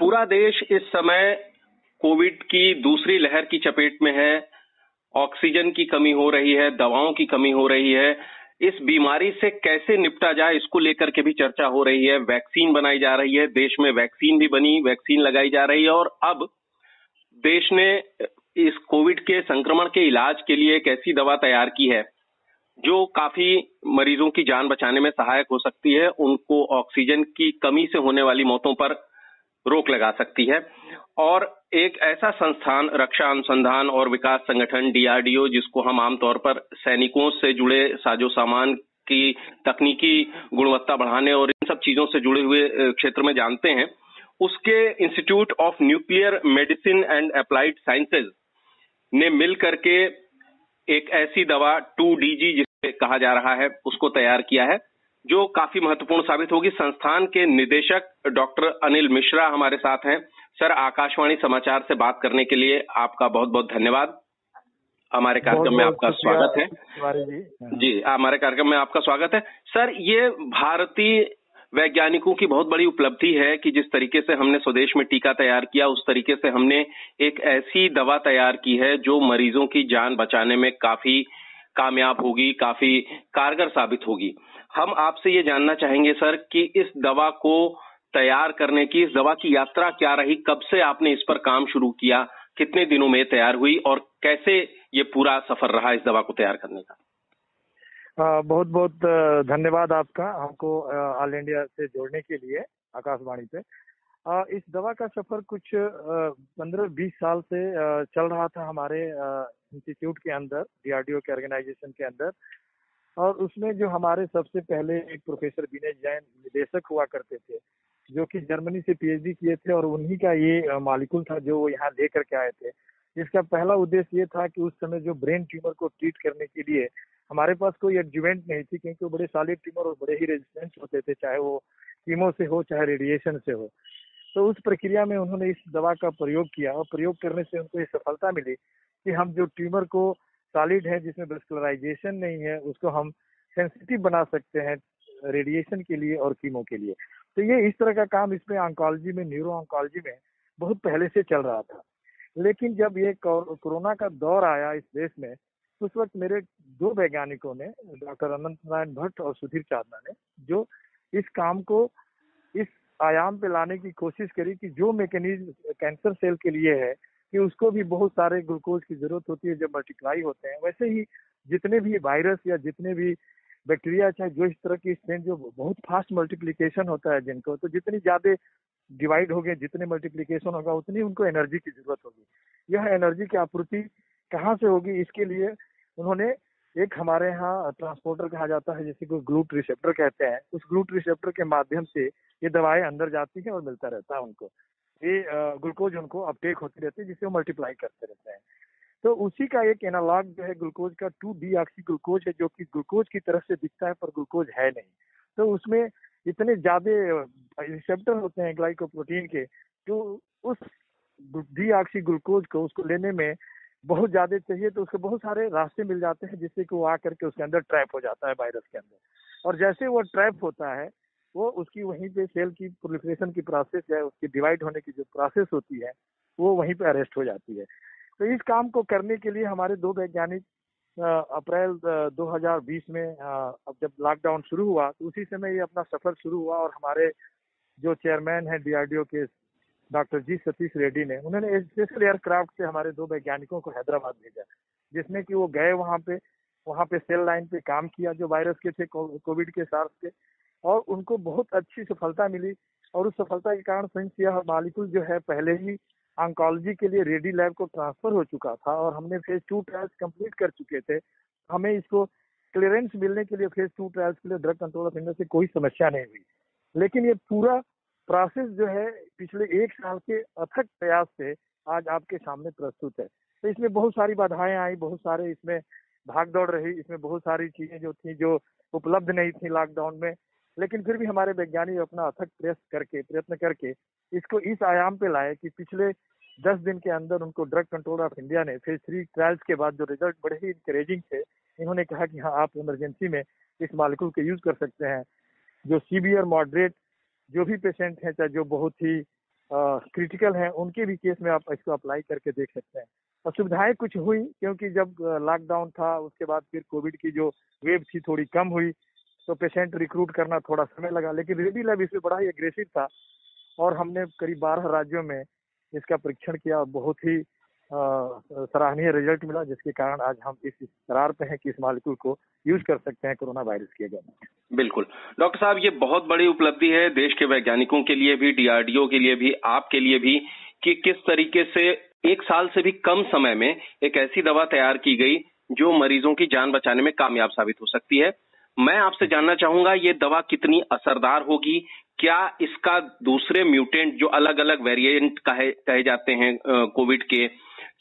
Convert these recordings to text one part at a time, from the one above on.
पूरा देश इस समय कोविड की दूसरी लहर की चपेट में है। ऑक्सीजन की कमी हो रही है, दवाओं की कमी हो रही है। इस बीमारी से कैसे निपटा जाए, इसको लेकर के भी चर्चा हो रही है। वैक्सीन बनाई जा रही है, देश में वैक्सीन भी बनी, वैक्सीन लगाई जा रही है और अब देश ने इस कोविड के संक्रमण के इलाज के लिए एक ऐसी दवा तैयार की है, जो काफ़ी मरीजों की जान बचाने में सहायक हो सकती है। उनको ऑक्सीजन की कमी से होने वाली मौतों पर रोक लगा सकती है। और एक ऐसा संस्थान, रक्षा अनुसंधान और विकास संगठन, डीआरडीओ, जिसको हम आमतौर पर सैनिकों से जुड़े साजो सामान की तकनीकी गुणवत्ता बढ़ाने और इन सब चीज़ों से जुड़े हुए क्षेत्र में जानते हैं, उसके institute of nuclear medicine and applied sciences ने मिल करके एक ऐसी दवा, टू डीजी जिसे कहा जा रहा है, उसको तैयार किया है। जो काफ़ी महत्वपूर्ण साबित होगी। संस्थान के निदेशक डॉक्टर अनिल मिश्रा हमारे साथ हैं। सर आकाशवाणी समाचार से बात करने के लिए आपका बहुत बहुत धन्यवाद। हमारे कार्यक्रम में आपका स्वागत है। जी हमारे कार्यक्रम में आपका स्वागत है। सर ये भारतीय वैज्ञानिकों की बहुत बड़ी उपलब्धि है कि जिस तरीके से हमने स्वदेश में टीका तैयार किया उस तरीके से हमने एक ऐसी दवा तैयार की है जो मरीजों की जान बचाने में काफ़ी कामयाब होगी काफ़ी कारगर साबित होगी। हम आपसे ये जानना चाहेंगे, सर, कि इस दवा को तैयार करने की, इस दवा की यात्रा क्या रही, कब से आपने इस पर काम शुरू किया, कितने दिनों में तैयार हुई, और कैसे ये पूरा सफ़र रहा इस दवा को तैयार करने का? बहुत बहुत धन्यवाद आपका हमको ऑल इंडिया से जोड़ने के लिए, आकाशवाणी पे इस दवा का सफ़र कुछ पंद्रह बीस साल से चल रहा था हमारे इंस्टीट्यूट के अंदर डीआरडीओ के ऑर्गेनाइजेशन के अंदर। और उसमें जो हमारे सबसे पहले एक प्रोफेसर विनय जैन निदेशक हुआ करते थे, जो कि जर्मनी से पीएचडी किए थे और उन्हीं का ये मालिकुल था जो वो यहाँ लेकर के आए थे। इसका पहला उद्देश्य ये था कि उस समय जो ब्रेन ट्यूमर को ट्रीट करने के लिए हमारे पास कोई एडजुवेंट नहीं थी, क्योंकि वो बड़े सालिड ट्यूमर और बड़े ही रेजिस्टेंस होते थे, चाहे वो कीमो से हो, चाहे रेडिएशन से हो। तो उस प्रक्रिया में उन्होंने इस दवा का प्रयोग किया और प्रयोग करने से उनको ये सफलता मिली कि हम जो ट्यूमर को सॉलिड है, जिसमें वेस्कुलराइजेशन नहीं है, उसको हम सेंसिटिव बना सकते हैं रेडिएशन के लिए और कीमो के लिए। तो ये इस तरह का काम इसमें ऑन्कोलॉजी में न्यूरो ऑन्कोलॉजी में बहुत पहले से चल रहा था। लेकिन जब ये कोरोना का दौर आया इस देश में, उस वक्त मेरे दो वैज्ञानिकों ने, डॉक्टर अनंत नारायण भट्ट और सुधीर चांदना ने, जो इस काम को इस आयाम पे लाने की कोशिश करी कि जो मैकेनिज्म कैंसर सेल के लिए है कि उसको भी बहुत सारे ग्लूकोज की ज़रूरत होती है, जब मल्टीप्लाई होते हैं। वैसे ही जितने भी वायरस या जितने भी बैक्टीरिया चाहे जो इस तरह की स्ट्रेन जो बहुत फास्ट मल्टीप्लीकेशन होता है जिनको तो जितनी ज़्यादा डिवाइड हो गए जितने मल्टीप्लीकेशन होगा, उतनी उनको एनर्जी की ज़रूरत होगी। यह एनर्जी की आपूर्ति कहाँ से होगी, इसके लिए उन्होंने एक हमारे यहाँ ट्रांसपोर्टर कहा जाता है, जिसे कोई ग्लूट रिसेप्टर कहते हैं। उस ग्लूट रिसेप्टर के माध्यम से ये दवाएँ अंदर जाती हैं और मिलता रहता है उनको। ये ग्लूकोज उनको अपटेक होती रहती है, जिससे वो मल्टीप्लाई करते रहते हैं। तो उसी का एक एनालॉग जो है ग्लूकोज का टू डी ऑक्सी ग्लूकोज है, जो कि ग्लूकोज की तरफ़ से दिखता है, पर ग्लूकोज है नहीं। तो उसमें इतने ज़्यादा रिसेप्टर होते हैं ग्लाइकोप्रोटीन के जो उस डी ऑक्सी ग्लूकोज को, उसको लेने में बहुत ज़्यादा चाहिए तो उसको बहुत सारे रास्ते मिल जाते हैं, जिससे कि वो आकर के उसके अंदर ट्रैप हो जाता है वायरस के अंदर। और जैसे वो ट्रैप होता है वो उसकी वहीं पे सेल की प्रोलिफरेशन की प्रोसेस है उसकी डिवाइड होने की जो प्रोसेस होती है, वो वहीं पे अरेस्ट हो जाती है। तो इस काम को करने के लिए हमारे दो वैज्ञानिक अप्रैल 2020 में अब जब लॉकडाउन शुरू हुआ तो उसी समय ये अपना सफ़र शुरू हुआ और हमारे जो चेयरमैन है डीआरडीओ के डॉक्टर जी सतीश रेड्डी ने, उन्होंने स्पेशल एयरक्राफ्ट से हमारे दो वैज्ञानिकों को हैदराबाद भेजा, जिसमें कि वो गए वहाँ पे वहाँ पे सेल लाइन पे काम किया, जो वायरस के थे कोविड के सार्स के। और उनको बहुत अच्छी सफलता मिली। और उस सफलता के कारण साइंस यह मालिकुल जो है, पहले ही ऑन्कोलॉजी के लिए रेडी लैब को ट्रांसफ़र हो चुका था और हमने फ़ेज़ टू ट्रायल्स कंप्लीट कर चुके थे। हमें इसको क्लियरेंस मिलने के लिए फ़ेज़ टू ट्रायल्स के लिए ड्रग कंट्रोल ऑफ़ इंडिया से कोई समस्या नहीं हुई। लेकिन ये पूरा प्रोसेस जो है, पिछले एक साल के अथक प्रयास से आज आपके सामने प्रस्तुत है। तो इसमें बहुत सारी बाधाएँ आई, बहुत सारे इसमें भाग दौड़ रही, इसमें बहुत सारी चीज़ें जो थी जो उपलब्ध नहीं थी लॉकडाउन में। लेकिन फिर भी हमारे वैज्ञानिक अपना अथक प्रयास करके, प्रयत्न करके इसको इस आयाम पे लाए कि पिछले दस दिन के अंदर उनको ड्रग कंट्रोल ऑफ़ इंडिया ने फ़ेज़ थ्री ट्रायल्स के बाद जो रिज़ल्ट बड़े ही इंकरेजिंग थे, इन्होंने कहा कि हाँ आप इमरजेंसी में इस मालिकुल को यूज़ कर सकते हैं। जो सीवियर मॉडरेट जो भी पेशेंट हैं, चाहे जो बहुत ही क्रिटिकल हैं, उनके भी केस में आप इसको अप्लाई करके देख सकते हैं। और सुविधाएँ कुछ हुई, क्योंकि जब लॉकडाउन था, उसके बाद फिर कोविड की जो वेव थी, थोड़ी कम हुई। तो पेशेंट रिक्रूट करना थोड़ा समय लगा, लेकिन रेडी लैब इसमें बड़ा ही एग्रेसिव था और हमने करीब बारह राज्यों में इसका परीक्षण किया। बहुत ही सराहनीय रिज़ल्ट मिला, जिसके कारण आज हम इस करार पे हैं कि इस मालिक्यूल को यूज़ कर सकते हैं कोरोना वायरस के अगेंस्ट बिल्कुल। डॉक्टर साहब, ये बहुत बड़ी उपलब्धि है देश के वैज्ञानिकों के लिए भी डीआरडीओ के लिए भी, आपके लिए भी, कि किस तरीके से एक साल से भी कम समय में एक ऐसी दवा तैयार की गई जो मरीजों की जान बचाने में कामयाब साबित हो सकती है। मैं आपसे जानना चाहूँगा ये दवा कितनी असरदार होगी? क्या इसका दूसरे म्यूटेंट जो अलग अलग वेरिएंट कहे कहे जाते हैं कोविड के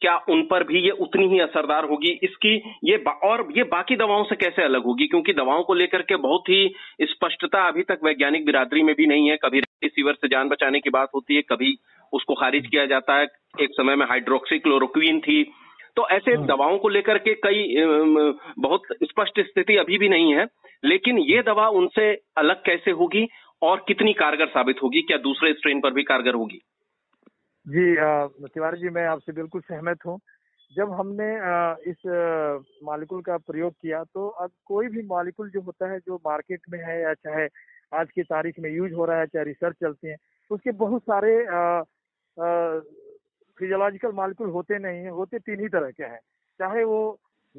क्या उन पर भी ये उतनी ही असरदार होगी? इसकी ये और ये बाकी दवाओं से कैसे अलग होगी? क्योंकि दवाओं को लेकर के बहुत ही स्पष्टता अभी तक वैज्ञानिक बिरादरी में भी नहीं है। कभी रिसीवर से जान बचाने की बात होती है कभी उसको खारिज किया जाता है। एक समय में हाइड्रोक्सी क्लोरोक्वीन थी। तो ऐसे हाँ। दवाओं को लेकर के कई बहुत स्पष्ट स्थिति अभी भी नहीं है। लेकिन ये दवा उनसे अलग कैसे होगी और कितनी कारगर साबित होगी? क्या दूसरे स्ट्रेन पर भी कारगर होगी? जी तिवारी जी, मैं आपसे बिल्कुल सहमत हूँ। जब हमने इस मालिकुल का प्रयोग किया तो अब कोई भी मालिकुल जो होता है, जो मार्केट में है या चाहे आज की तारीख में यूज़ हो रहा है, चाहे रिसर्च चलती है, उसके बहुत सारे फिजियोलॉजिकल मालिकुल होते नहीं है, होते तीन ही तरह के हैं। चाहे वो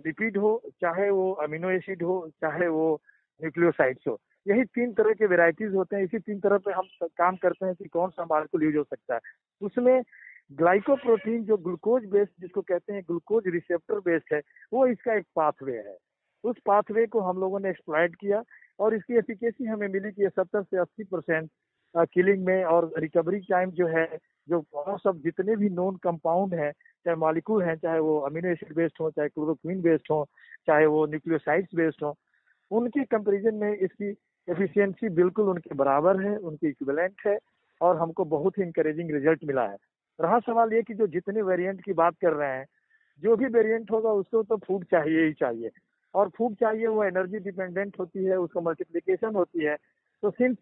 लिपिड हो, चाहे वो अमीनो एसिड हो, चाहे वो न्यूक्लियोसाइड्स हो। यही तीन तरह के वेराइटीज होते हैं। इसी तीन तरह पे हम काम करते हैं कि कौन सा मालिकुल यूज़ हो सकता है। उसमें ग्लाइकोप्रोटीन जो ग्लूकोज बेस्ड जिसको कहते हैं ग्लूकोज रिसेप्टर बेस्ड है, वो इसका एक पाथवे है। उस पाथवे को हम लोगों ने एक्सप्लाइट किया और इसकी एफिकेसी हमें मिली कि सत्तर से अस्सी परसेंट किलिंग में और रिकवरी टाइम जो है, जो सब जितने भी नॉन कंपाउंड हैं चाहे मालिकूल हैं, चाहे वो अमीनो एसिड बेस्ड हो, चाहे क्लोरोक्वीन बेस्ड हो, चाहे वो न्यूक्लियोसाइड्स बेस्ड हो, उनके कंपेरिजन में इसकी एफिशिएंसी बिल्कुल उनके बराबर है, उनकी इक्विवेलेंट है और हमको बहुत ही इंकरेजिंग रिज़ल्ट मिला है। रहा सवाल ये कि जो जितने वेरिएंट की बात कर रहे हैं, जो भी वेरिएंट होगा उसको तो फ़ूड चाहिए ही चाहिए। और फ़ूड चाहिए, वो एनर्जी डिपेंडेंट होती है, उसको मल्टीप्लीकेशन होती है। तो सिंस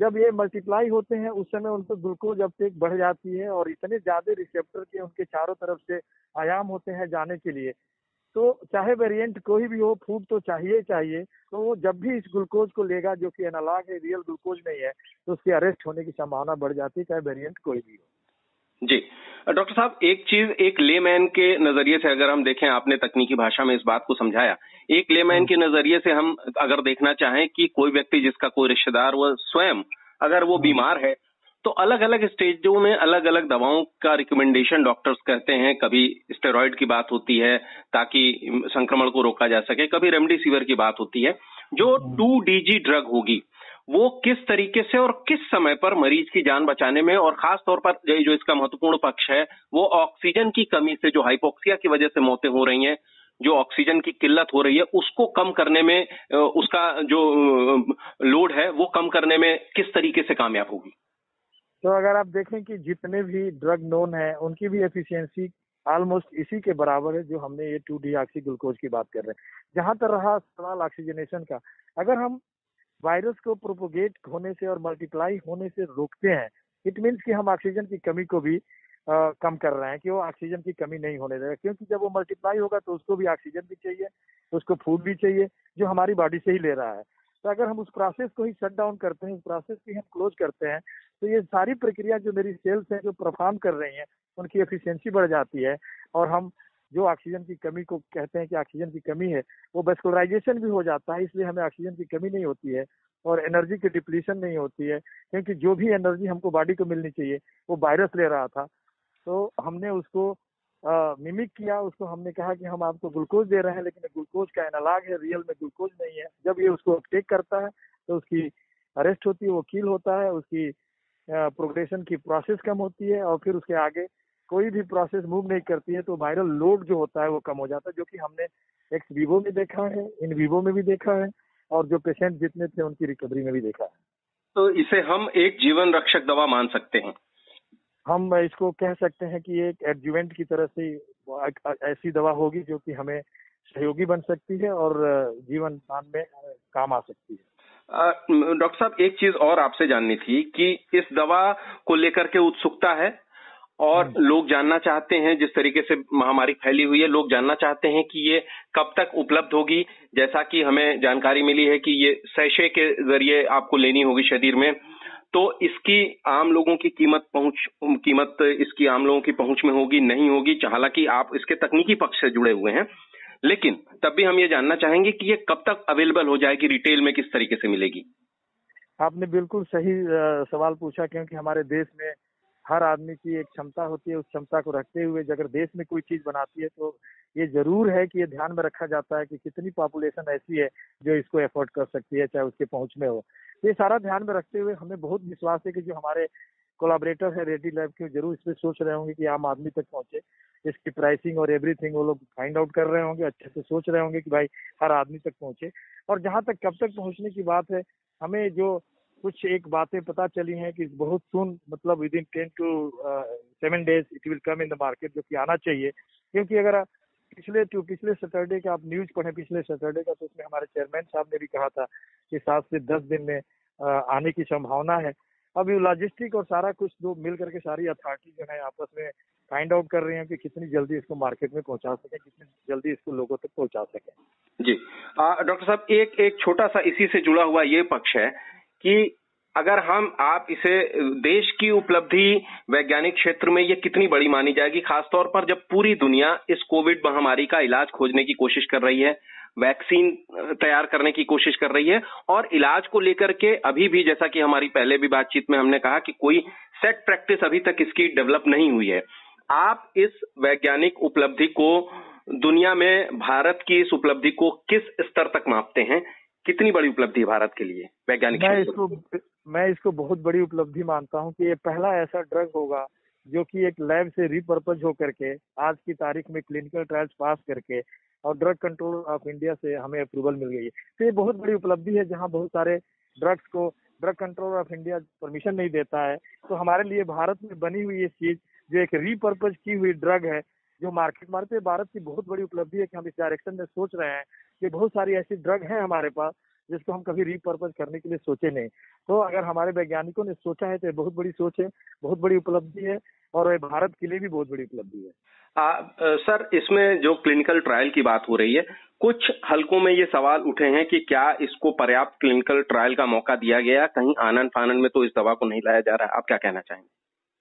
जब ये मल्टीप्लाई होते हैं, उस समय उनको ग्लूकोज अपटेक बढ़ जाती है और इतने ज़्यादा रिसेप्टर के उनके चारों तरफ़ से आयाम होते हैं जाने के लिए तो चाहे वेरिएंट कोई भी हो फ़ूड तो चाहिए चाहिए तो वो जब भी इस ग्लूकोज को लेगा, जो कि एनालॉग है रियल ग्लूकोज नहीं है तो उसके अरेस्ट होने की संभावना बढ़ जाती है, चाहे वेरिएंट कोई भी हो। जी। डॉक्टर साहब एक चीज़ एक लेमैन के नज़रिए से अगर हम देखें आपने तकनीकी भाषा में इस बात को समझाया। एक लेमैन के नज़रिए से हम अगर देखना चाहें कि कोई व्यक्ति जिसका कोई रिश्तेदार वो स्वयं अगर वो बीमार है तो अलग अलग स्टेजों में अलग अलग दवाओं का रिकमेंडेशन डॉक्टर्स कहते हैं। कभी स्टेरॉयड की बात होती है ताकि संक्रमण को रोका जा सके कभी रेमडेसिविर की बात होती है जो टू डीजी ड्रग होगी। वो किस तरीके से और किस समय पर मरीज़ की जान बचाने में और खास तौर पर जो इसका महत्वपूर्ण पक्ष है, वो ऑक्सीजन की कमी से जो हाइपोक्सिया की वजह से मौतें हो रही हैं, जो ऑक्सीजन की किल्लत हो रही है, उसको कम करने में उसका जो लोड है, वो कम करने में किस तरीके से कामयाब होगी? तो अगर आप देखें कि जितने भी ड्रग नोन है, उनकी भी एफिशिएंसी ऑलमोस्ट इसी के बराबर है जो हमने ये टू डी ऑक्सी ग्लूकोज की बात कर रहे हैं। जहाँ तक रहा सवाल ऑक्सीजनेशन का, अगर हम वायरस को प्रोपोगेट होने से और मल्टीप्लाई होने से रोकते हैं इट मीन्स कि हम ऑक्सीजन की कमी को भी आ, कम कर रहे हैं कि वो ऑक्सीजन की कमी नहीं होने देगा क्योंकि जब वो मल्टीप्लाई होगा तो उसको भी ऑक्सीजन भी चाहिए उसको फ़ूड भी चाहिए जो हमारी बॉडी से ही ले रहा है। तो अगर हम उस प्रोसेस को ही शट डाउन करते हैं उस प्रोसेस को हम क्लोज करते हैं तो ये सारी प्रक्रिया जो मेरी सेल्स हैं जो परफॉर्म कर रही हैं उनकी एफिशिएंसी बढ़ जाती है और हम जो ऑक्सीजन की कमी को कहते हैं कि ऑक्सीजन की कमी है, वो वेस्कुलराइजेशन भी हो जाता है, इसलिए हमें ऑक्सीजन की कमी नहीं होती है और एनर्जी की डिप्लीशन नहीं होती है, क्योंकि जो भी एनर्जी हमको बॉडी को मिलनी चाहिए, वो वायरस ले रहा था। तो हमने उसको मिमिक किया, उसको हमने कहा कि हम आपको ग्लूकोज दे रहे हैं, लेकिन ग्लूकोज का एनालॉग है रियल में ग्लूकोज नहीं है। जब ये उसको टेक करता है तो उसकी अरेस्ट होती है, वो कील होता है, उसकी प्रोग्रेशन की प्रोसेस कम होती है और फिर उसके आगे कोई भी प्रोसेस मूव नहीं करती है तो वायरल लोड जो होता है वो कम हो जाता है जो कि हमने एक्स वीवो में देखा है इन वीवो में भी देखा है और जो पेशेंट जितने थे उनकी रिकवरी में भी देखा है। तो इसे हम एक जीवन रक्षक दवा मान सकते हैं। हम इसको कह सकते हैं कि एक एडजुवेंट की तरह से ऐसी दवा होगी जो कि हमें सहयोगी बन सकती है और जीवन दान में काम आ सकती है। डॉक्टर साहब एक चीज़ और आपसे जाननी थी कि इस दवा को लेकर के उत्सुकता है? और हम्म। लोग जानना चाहते हैं जिस तरीके से महामारी फैली हुई है लोग जानना चाहते हैं कि ये कब तक उपलब्ध होगी। जैसा कि हमें जानकारी मिली है कि ये सैशे के ज़रिए आपको लेनी होगी शरीर में। तो इसकी आम लोगों की कीमत पहुँच कीमत इसकी आम लोगों की पहुँच में होगी नहीं होगी हालाँकि आप इसके तकनीकी पक्ष से जुड़े हुए हैं। लेकिन तब भी हम ये जानना चाहेंगे कि ये कब तक अवेलेबल हो जाएगी रिटेल में किस तरीके से मिलेगी। आपने बिल्कुल सही सवाल पूछा क्योंकि हमारे देश में हर आदमी की एक क्षमता होती है, उस क्षमता को रखते हुए अगर देश में कोई चीज़ बनाती है तो ये ज़रूर है कि ये ध्यान में रखा जाता है कि कितनी पॉपुलेशन ऐसी है जो इसको एफोर्ड कर सकती है, चाहे उसके पहुँच में हो। ये सारा ध्यान में रखते हुए हमें बहुत विश्वास है कि जो हमारे कोलाबरेटर है रेडी लैब के ज़रूर इस पर सोच रहे होंगे कि आम आदमी तक पहुँचे। इसकी प्राइसिंग और एवरीथिंग वो लोग फाइंड आउट कर रहे होंगे, अच्छे से सोच रहे होंगे कि भाई हर आदमी तक पहुँचे। और जहाँ तक कब तक पहुँचने की बात है, हमें जो कुछ एक बातें पता चली हैं कि बहुत सुन मतलब within ten to seven days it will come in the market जो कि आना चाहिए। क्योंकि अगर पिछले टू पिछले सैटरडे का आप न्यूज़ पढ़े पिछले सैटरडे का तो उसमें हमारे चेयरमैन साहब ने भी कहा था कि सात से दस दिन में uh, आने की संभावना है। अब ये लॉजिस्टिक और सारा कुछ जो मिल करके सारी अथॉरिटी जो है आपस में फाइंड आउट कर रहे हैं कि कितनी जल्दी इसको मार्केट में पहुँचा सके कितनी जल्दी इसको लोगों तक पहुँचा सके। जी। डॉक्टर साहब एक एक छोटा सा इसी से जुड़ा हुआ ये पक्ष है कि अगर हम, आप इसे, देश की उपलब्धि वैज्ञानिक क्षेत्र में ये कितनी बड़ी मानी जाएगी? खासतौर पर जब पूरी दुनिया इस कोविड महामारी का इलाज खोजने की कोशिश कर रही है, वैक्सीन तैयार करने की कोशिश कर रही है, और इलाज को लेकर के अभी भी, जैसा कि हमारी पहले भी बातचीत में हमने कहा कि कोई सेट प्रैक्टिस अभी तक इसकी डेवलप नहीं हुई है। आप इस वैज्ञानिक उपलब्धि को, दुनिया में, भारत की इस उपलब्धि को किस स्तर तक मापते हैं? कितनी बड़ी उपलब्धि है भारत के लिए वैज्ञानिक मैं इसको मैं इसको बहुत बड़ी उपलब्धि मानता हूँ कि ये पहला ऐसा ड्रग होगा जो कि एक लैब से रिपर्पज होकर के आज की तारीख में क्लिनिकल ट्रायल्स पास करके और ड्रग कंट्रोल ऑफ़ इंडिया से हमें अप्रूवल मिल गई है। तो ये बहुत बड़ी उपलब्धि है जहाँ बहुत सारे ड्रग्स को drug control of India permission नहीं देता है। तो हमारे लिए भारत में बनी हुई ये चीज़ जो एक रिपर्पज की हुई ड्रग है जो मार्केट मारते भारत की बहुत बड़ी उपलब्धि है कि हम इस डायरेक्शन में सोच रहे हैं। कि बहुत सारी ऐसी ड्रग है हमारे पास जिसको हम कभी रिपर्पज करने के लिए सोचे नहीं। तो अगर हमारे वैज्ञानिकों ने सोचा है तो बहुत बड़ी सोच है बहुत बड़ी उपलब्धि है और भारत के लिए भी बहुत बड़ी उपलब्धि है। आ, सर इसमें जो क्लिनिकल ट्रायल की बात हो रही है कुछ हलकों में ये सवाल उठे हैं कि क्या इसको पर्याप्त क्लिनिकल ट्रायल का मौका दिया गया? कहीं आनंद फानंद में तो इस दवा को नहीं लाया जा रहा आप क्या कहना चाहेंगे?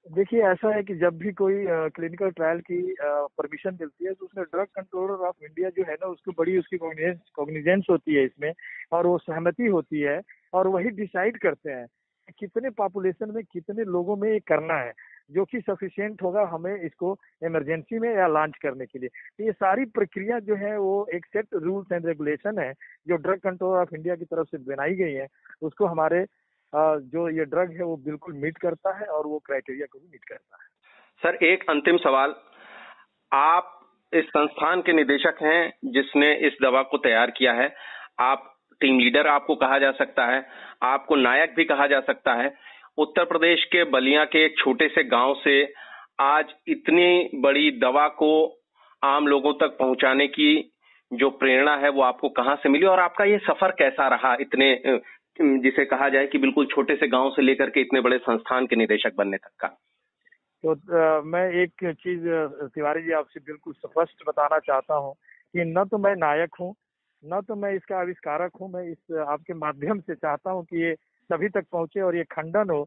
देखिए, ऐसा है कि जब भी कोई क्लिनिकल ट्रायल की परमिशन मिलती है तो उसमें ड्रग कंट्रोलर ऑफ़ इंडिया जो है ना, उसको बड़ी उसकी कॉग्निजेंस होती है इसमें और वो सहमति होती है और वही डिसाइड करते हैं कितने पॉपुलेशन में कितने लोगों में ये करना है, जो कि सफिशियंट होगा हमें इसको इमरजेंसी में या लॉन्च करने के लिए। तो ये सारी प्रक्रिया जो है, वो एक सेट रूल्स एंड रेगुलेशन है, जो ड्रग कंट्रोल ऑफ़ इंडिया की तरफ़ से बनाई गई है, उसको हमारे जो ये ड्रग है वो बिल्कुल मीट करता है और वो क्राइटेरिया को भी मीट करता है। सर, एक अंतिम सवाल। आप इस संस्थान के निदेशक हैं जिसने इस दवा को तैयार किया है। आप टीम लीडर आपको कहा जा सकता है, आपको नायक भी कहा जा सकता है। उत्तर प्रदेश के बलिया के एक छोटे से गाँव से आज इतनी बड़ी दवा को आम लोगों तक पहुँचाने की जो प्रेरणा है वो आपको कहाँ से मिली और आपका ये सफ़र कैसा रहा इतने जिसे कहा जाए कि बिल्कुल छोटे से गाँव से लेकर के इतने बड़े संस्थान के निदेशक बनने तक का। तो मैं एक चीज़, तिवारी जी आपसे बिल्कुल स्पष्ट बताना चाहता हूँ कि न तो मैं नायक हूँ, न तो मैं इसका आविष्कारक हूँ, मैं इस आपके माध्यम से चाहता हूँ कि ये सभी तक पहुँचे और ये खंडन हो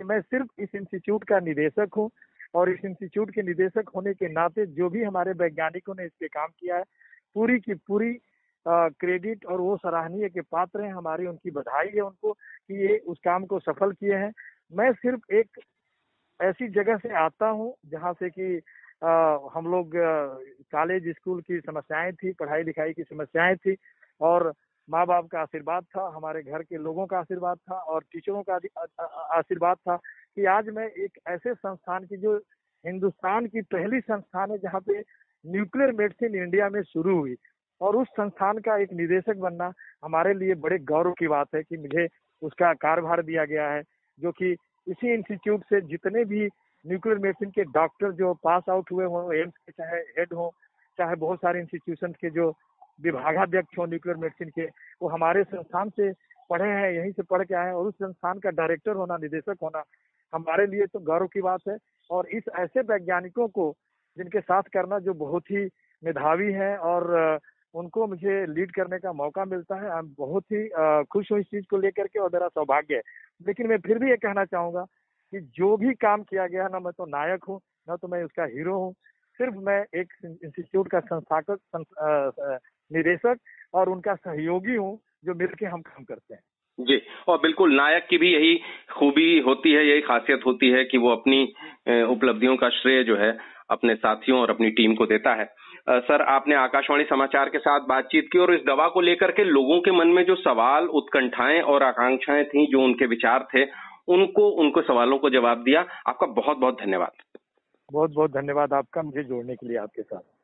कि मैं सिर्फ़ इस इंस्टीट्यूट का निदेशक हूँ और इस इंस्टीट्यूट के निदेशक होने के नाते जो भी हमारे वैज्ञानिकों ने इस पे काम किया है, पूरी की पूरी क्रेडिट और वो सराहनीय के पात्र हैं हमारी उनकी बधाई है उनको कि ये उस काम को सफल किए हैं। मैं सिर्फ़ एक ऐसी जगह से आता हूँ जहाँ से कि आ, हम लोग कॉलेज स्कूल की समस्याएँ थी पढ़ाई लिखाई की समस्याएँ थी और माँ बाप का आशीर्वाद था हमारे घर के लोगों का आशीर्वाद था और टीचरों का आशीर्वाद था कि आज मैं एक ऐसे संस्थान की जो हिंदुस्तान की पहली संस्थान है जहाँ पे न्यूक्लियर मेडिसिन इंडिया में शुरू हुई। और उस संस्थान का एक निदेशक बनना हमारे लिए बड़े गौरव की बात है कि मुझे उसका कार्यभार दिया गया है, जो कि इसी इंस्टीट्यूट से जितने भी न्यूक्लियर मेडिसिन के डॉक्टर जो पास आउट हुए हों, एम्स के चाहे हेड हो, चाहे बहुत सारे इंस्टीट्यूशन के जो विभागाध्यक्ष हों न्यूक्लियर मेडिसिन के, वो हमारे संस्थान से पढ़े हैं, यहीं से पढ़ के आए हैं और उस संस्थान का डायरेक्टर होना, निदेशक होना हमारे लिए तो गौरव की बात है। और इस ऐसे वैज्ञानिकों को जिनके साथ करना जो बहुत ही मेधावी हैं और उनको मुझे लीड करने का मौका मिलता है। मैं बहुत ही खुश हूँ इस चीज़ को लेकर के और मेरा सौभाग्य है। लेकिन मैं फिर भी ये कहना चाहूँगा कि जो भी काम किया गया ना मैं तो नायक हूँ, ना तो मैं उसका हीरो हूँ। सिर्फ़ मैं एक इंस्टीट्यूट का संस्थापक निदेशक और उनका सहयोगी हूँ जो मिलकर हम काम करते हैं। जी, और बिल्कुल नायक की भी यही खूबी होती है, यही खासियत होती है कि वो अपनी उपलब्धियों का श्रेय जो है अपने साथियों और अपनी टीम को देता है। सर, आपने आकाशवाणी समाचार के साथ बातचीत की और इस दवा को लेकर के लोगों के मन में जो सवाल, उत्कंठाएँ और आकांक्षाएँ थी, जो उनके विचार थे, उनको उनको सवालों को जवाब दिया। आपका बहुत बहुत धन्यवाद। बहुत बहुत धन्यवाद आपका मुझे जोड़ने के लिए आपके साथ।